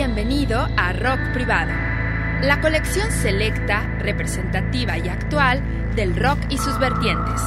Bienvenido a Rock Privado, la colección selecta, representativa y actual del rock y sus vertientes.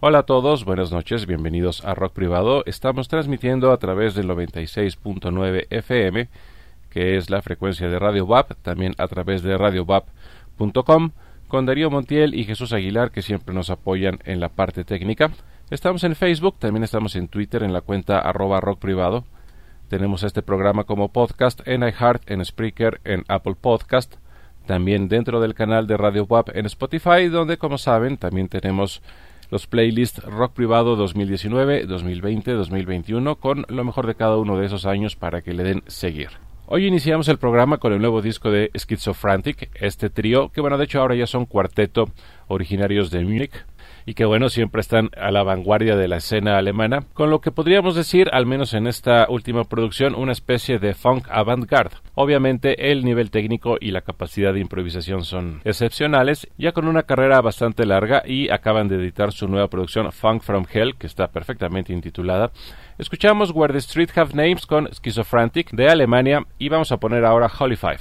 Hola a todos, buenas noches, bienvenidos a Rock Privado. Estamos transmitiendo a través del 96.9 FM, que es la frecuencia de Radio WAP, también a través de radiowap.com, con Darío Montiel y Jesús Aguilar, que siempre nos apoyan en la parte técnica. Estamos en Facebook, también estamos en Twitter en la cuenta arroba rock privado. Tenemos este programa como podcast en iHeart, en Spreaker, en Apple Podcast, también dentro del canal de Radio WAP en Spotify, donde como saben también tenemos los playlists Rock Privado 2019, 2020, 2021, con lo mejor de cada uno de esos años para que le den seguir. Hoy iniciamos el programa con el nuevo disco de Schizophrenic, este trío, que bueno, de hecho ahora ya son cuarteto originarios de Múnich, y que bueno, siempre están a la vanguardia de la escena alemana, con lo que podríamos decir, al menos en esta última producción, una especie de funk avant-garde. Obviamente el nivel técnico y la capacidad de improvisación son excepcionales, ya con una carrera bastante larga y acaban de editar su nueva producción Funk from Hell, que está perfectamente intitulada. Escuchamos Where the Street Have Names con Schizophrenic de Alemania y vamos a poner ahora Holy Five.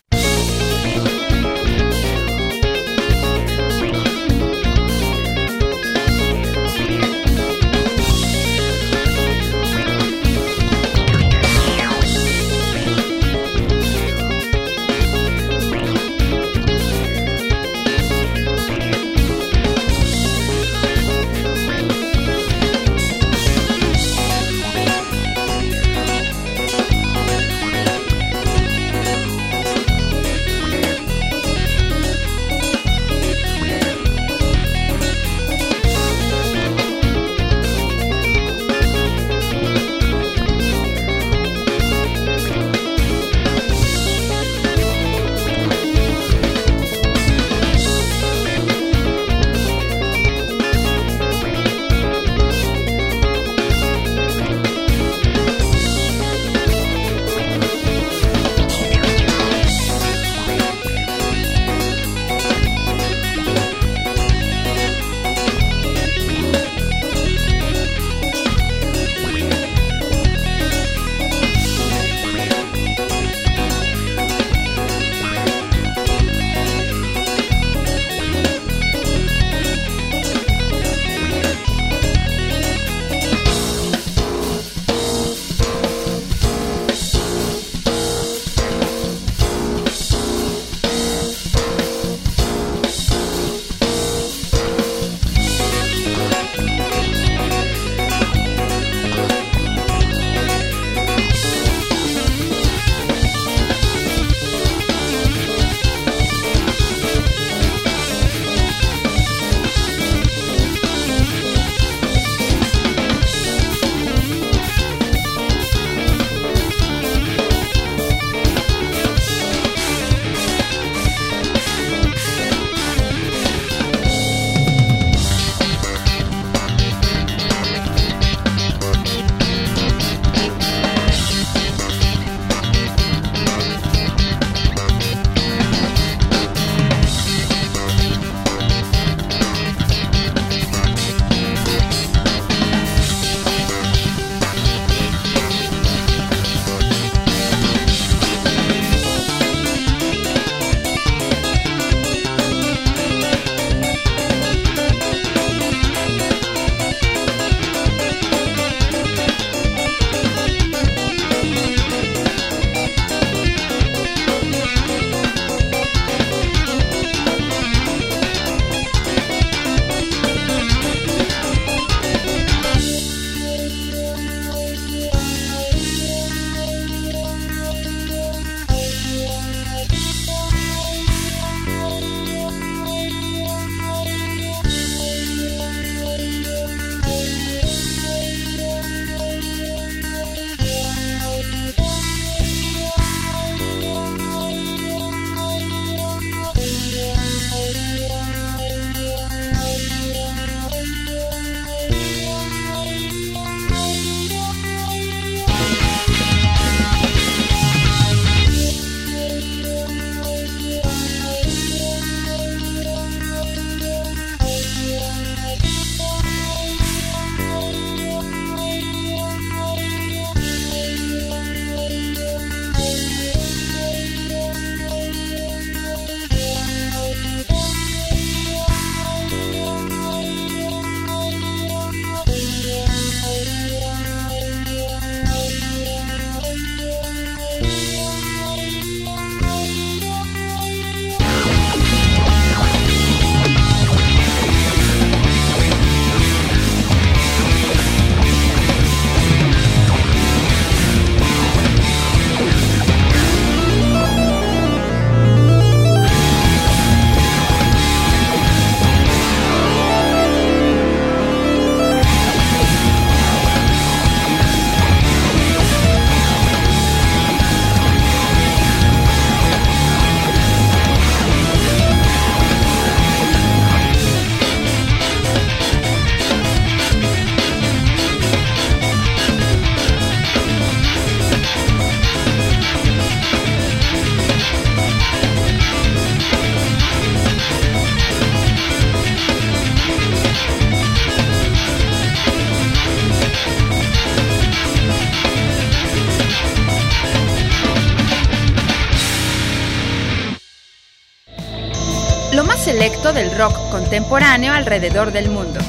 Contemporáneo alrededor del mundo.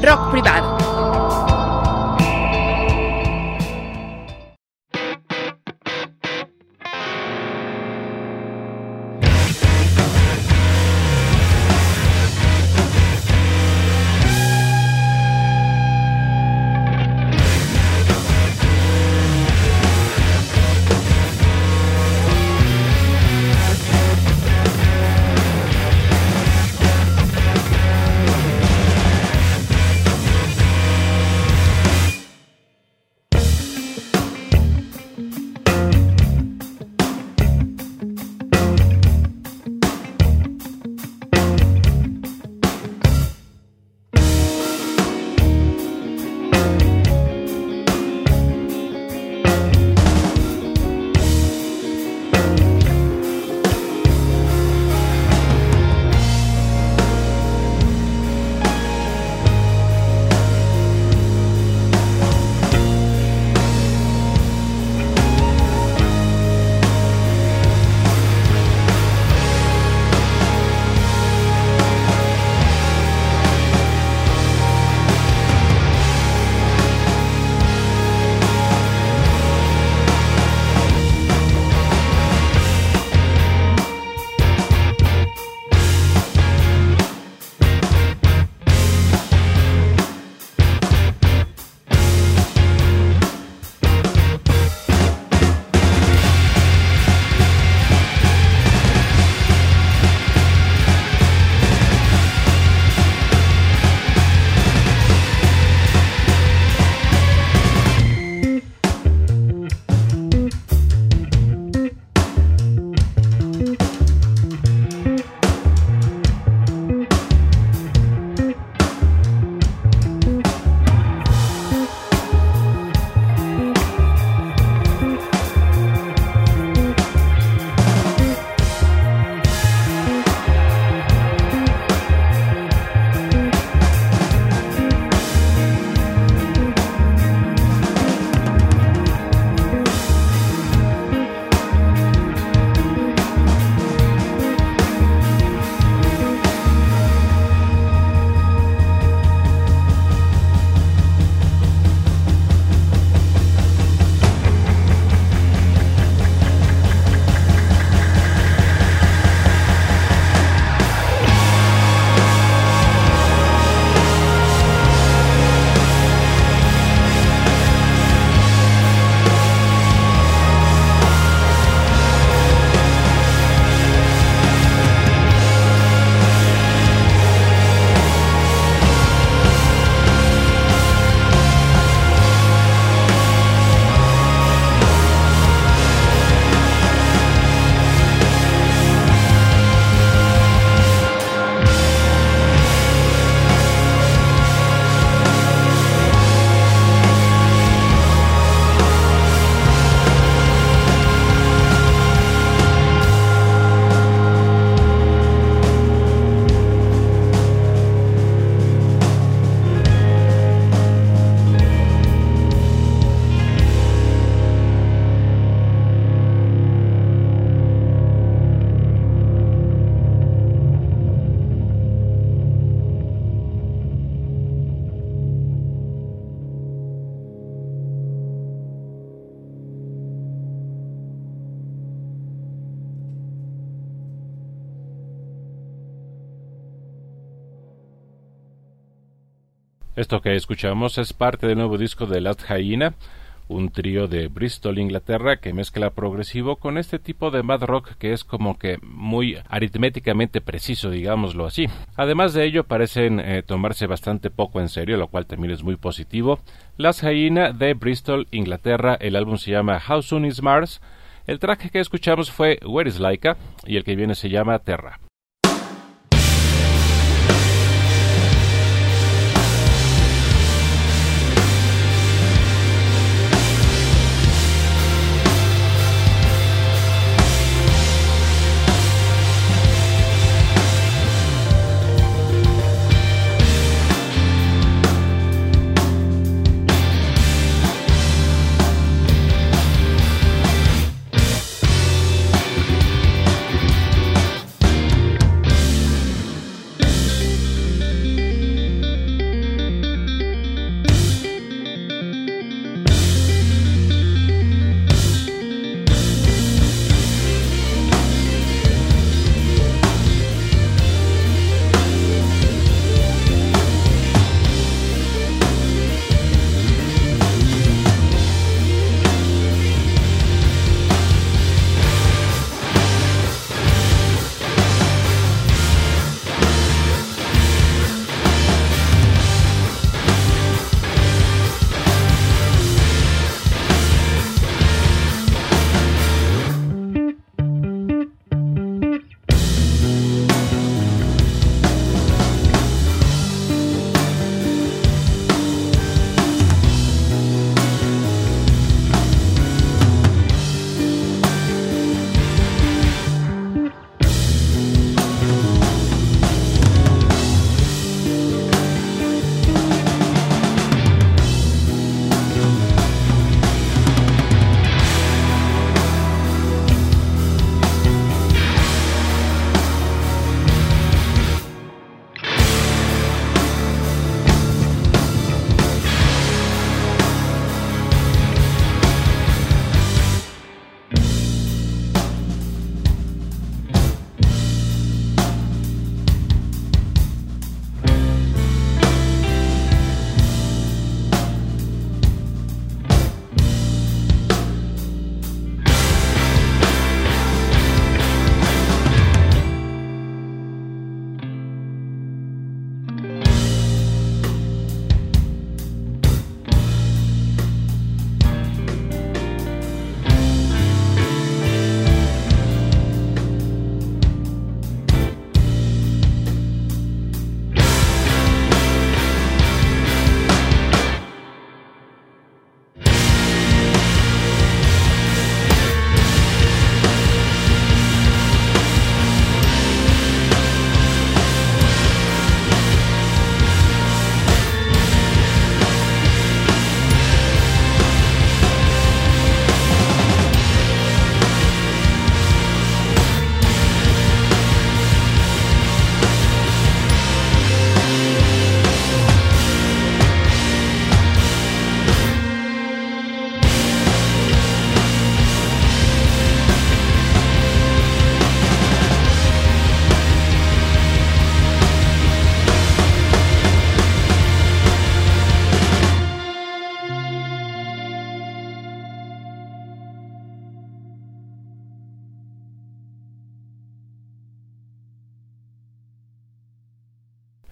Rock privado. Esto que escuchamos es parte del nuevo disco de Last Hyena, un trío de Bristol, Inglaterra, que mezcla progresivo con este tipo de mad rock que es como que muy aritméticamente preciso, digámoslo así. Además de ello, parecen eh, tomarse bastante poco en serio, lo cual también es muy positivo. Last Hyena de Bristol, Inglaterra, el álbum se llama How Soon Is Mars. El track que escuchamos fue Where Is Laika y el que viene se llama Terra.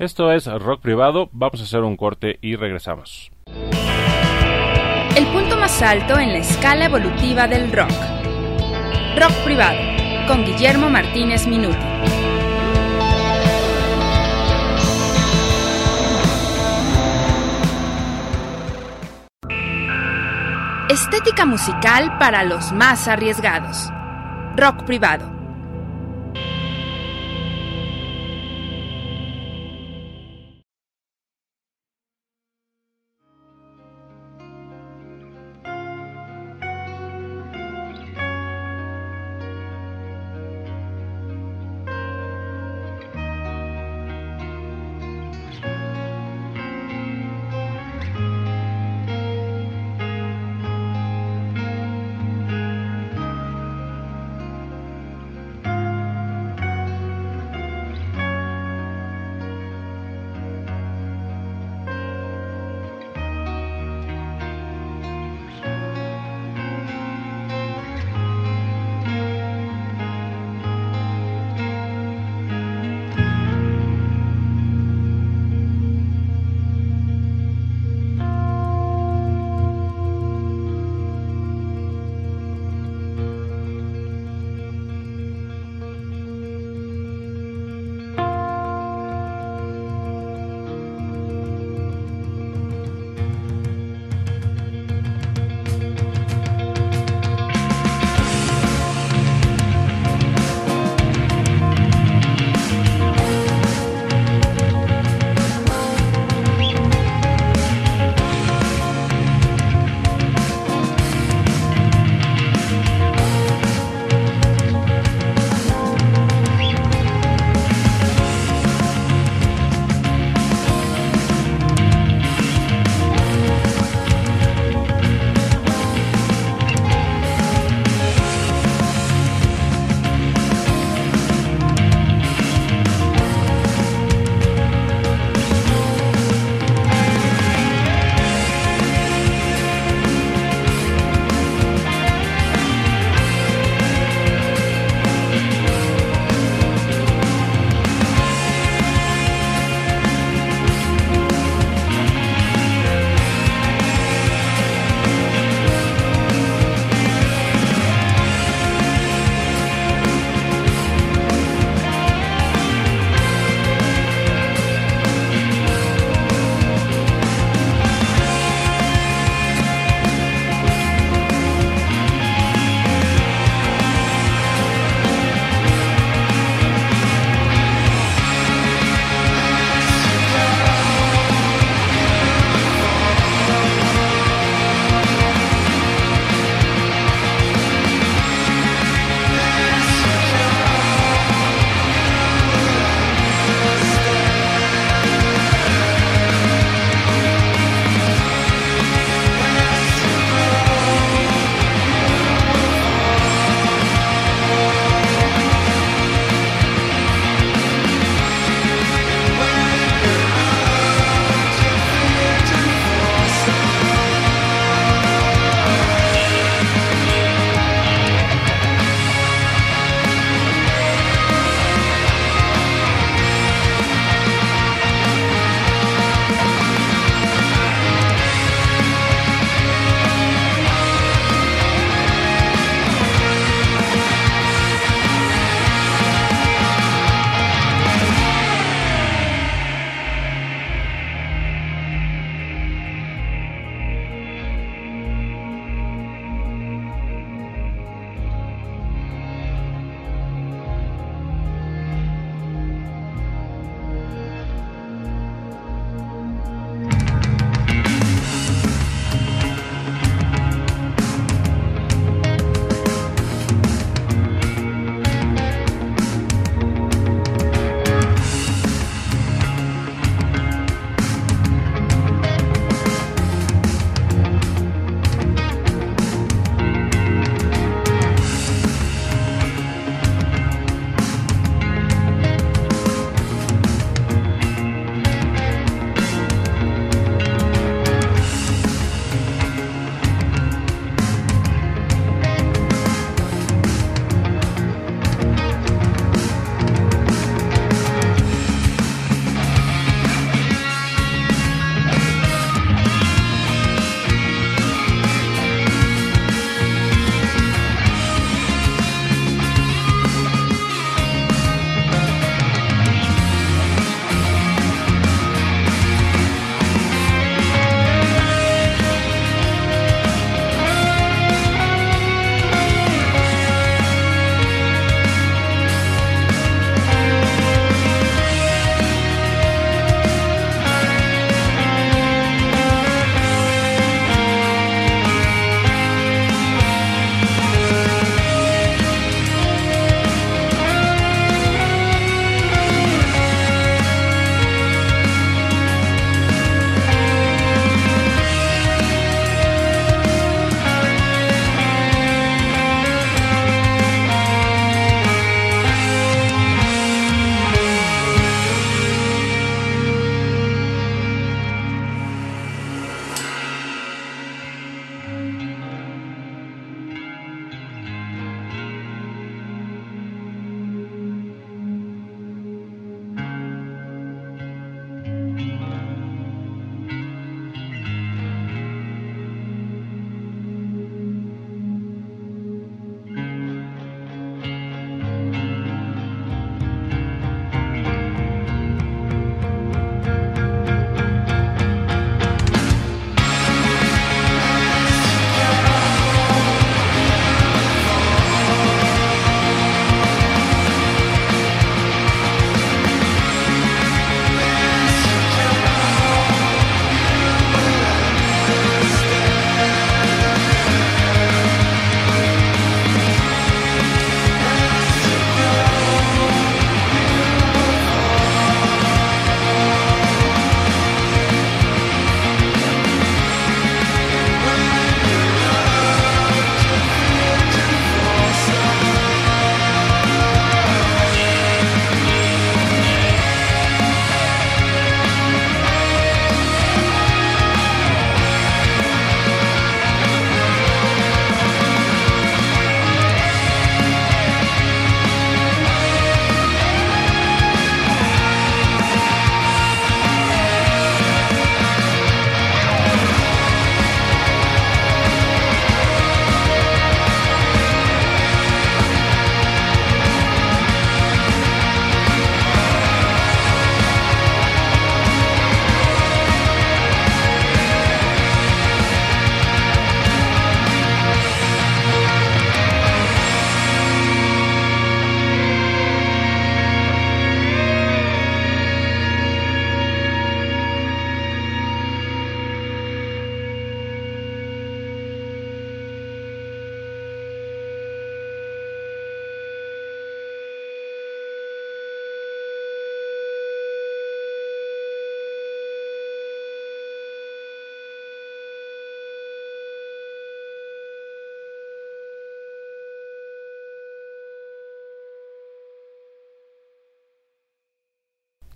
Esto es rock privado, vamos a hacer un corte y regresamos. El punto más alto en la escala evolutiva del rock. Rock privado, con Guillermo Martínez Minuti. Estética musical para los más arriesgados. Rock privado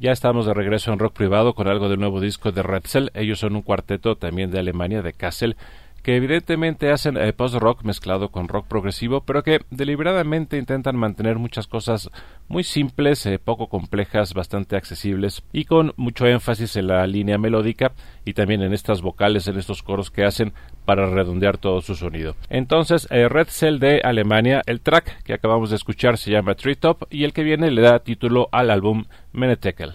Ya estamos de regreso en rock privado con algo del nuevo disco de Red Cell. Ellos son un cuarteto también de Alemania, de Kassel, que evidentemente hacen eh, post-rock mezclado con rock progresivo, pero que deliberadamente intentan mantener muchas cosas muy simples, eh, poco complejas, bastante accesibles y con mucho énfasis en la línea melódica y también en estas vocales, en estos coros que hacen para redondear todo su sonido. Entonces, eh, Red Cell de Alemania, el track que acabamos de escuchar se llama Treetop y el que viene le da título al álbum Menetekel.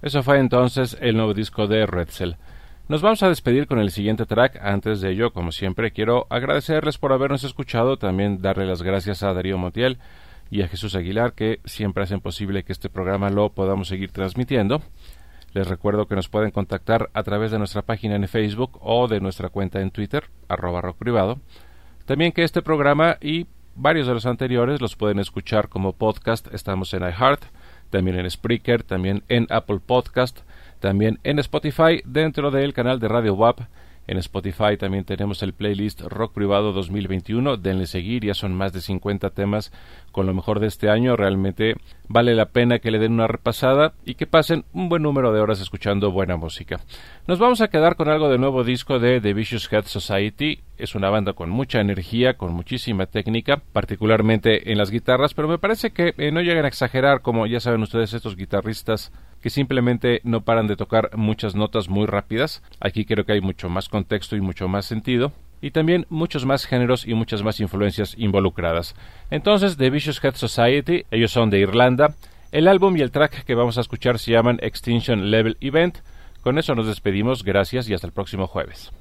Eso fue entonces el nuevo disco de Redzel. Nos vamos a despedir con el siguiente track. Antes de ello, como siempre, quiero agradecerles por habernos escuchado, también darle las gracias a Darío Montiel y a Jesús Aguilar, que siempre hacen posible que este programa lo podamos seguir transmitiendo. Les recuerdo que nos pueden contactar a través de nuestra página en Facebook o de nuestra cuenta en Twitter, arroba rock privado. También que este programa y varios de los anteriores los pueden escuchar como podcast. Estamos en iHeart, también en Spreaker, también en Apple Podcast, también en Spotify dentro del canal de Radio WAP. En Spotify también tenemos el playlist Rock Privado 2021. Denle seguir, ya son más de 50 temas con lo mejor de este año. Realmente vale la pena que le den una repasada y que pasen un buen número de horas escuchando buena música. Nos vamos a quedar con algo del nuevo disco de The Vicious Head Society. Es una banda con mucha energía, con muchísima técnica, particularmente en las guitarras, pero me parece que eh, no llegan a exagerar como ya saben ustedes estos guitarristas que simplemente no paran de tocar muchas notas muy rápidas. Aquí creo que hay mucho más contexto y mucho más sentido. Y también muchos más géneros y muchas más influencias involucradas. Entonces, The Vicious Head Society, ellos son de Irlanda. El álbum y el track que vamos a escuchar se llaman Extinction Level Event. Con eso nos despedimos, gracias y hasta el próximo jueves.